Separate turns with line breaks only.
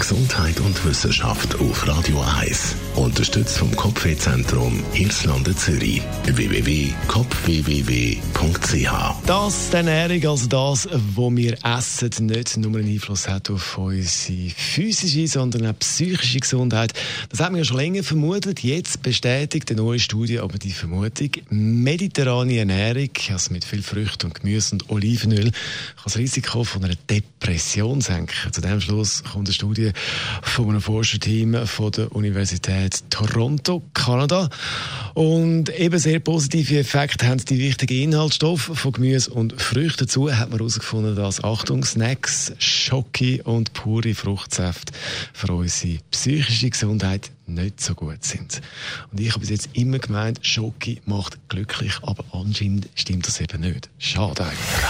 Gesundheit und Wissenschaft auf Radio 1. Unterstützt vom Kopfwehzentrum Irlande Zürich. www.kopfwww.ch
Dass die Ernährung, also das, was wir essen, nicht nur einen Einfluss hat auf unsere physische, sondern auch psychische Gesundheit, das haben wir ja schon länger vermutet. Jetzt bestätigt eine neue Studie aber die Vermutung, mediterrane Ernährung, also mit viel Früchten und Gemüse und Olivenöl, kann das Risiko von einer Depression senken. Zu dem Schluss kommt eine Studie von einem Forscherteam von der Universität Toronto, Kanada. Und eben sehr positive Effekte haben die wichtigen Inhaltsstoffe von Gemüse und Früchten. Dazu hat man herausgefunden, dass Achtung, Snacks, Schoki und pure Fruchtsaft für unsere psychische Gesundheit nicht so gut sind. Und ich habe bis jetzt immer gemeint, Schoki macht glücklich, aber anscheinend stimmt das eben nicht. Schade eigentlich.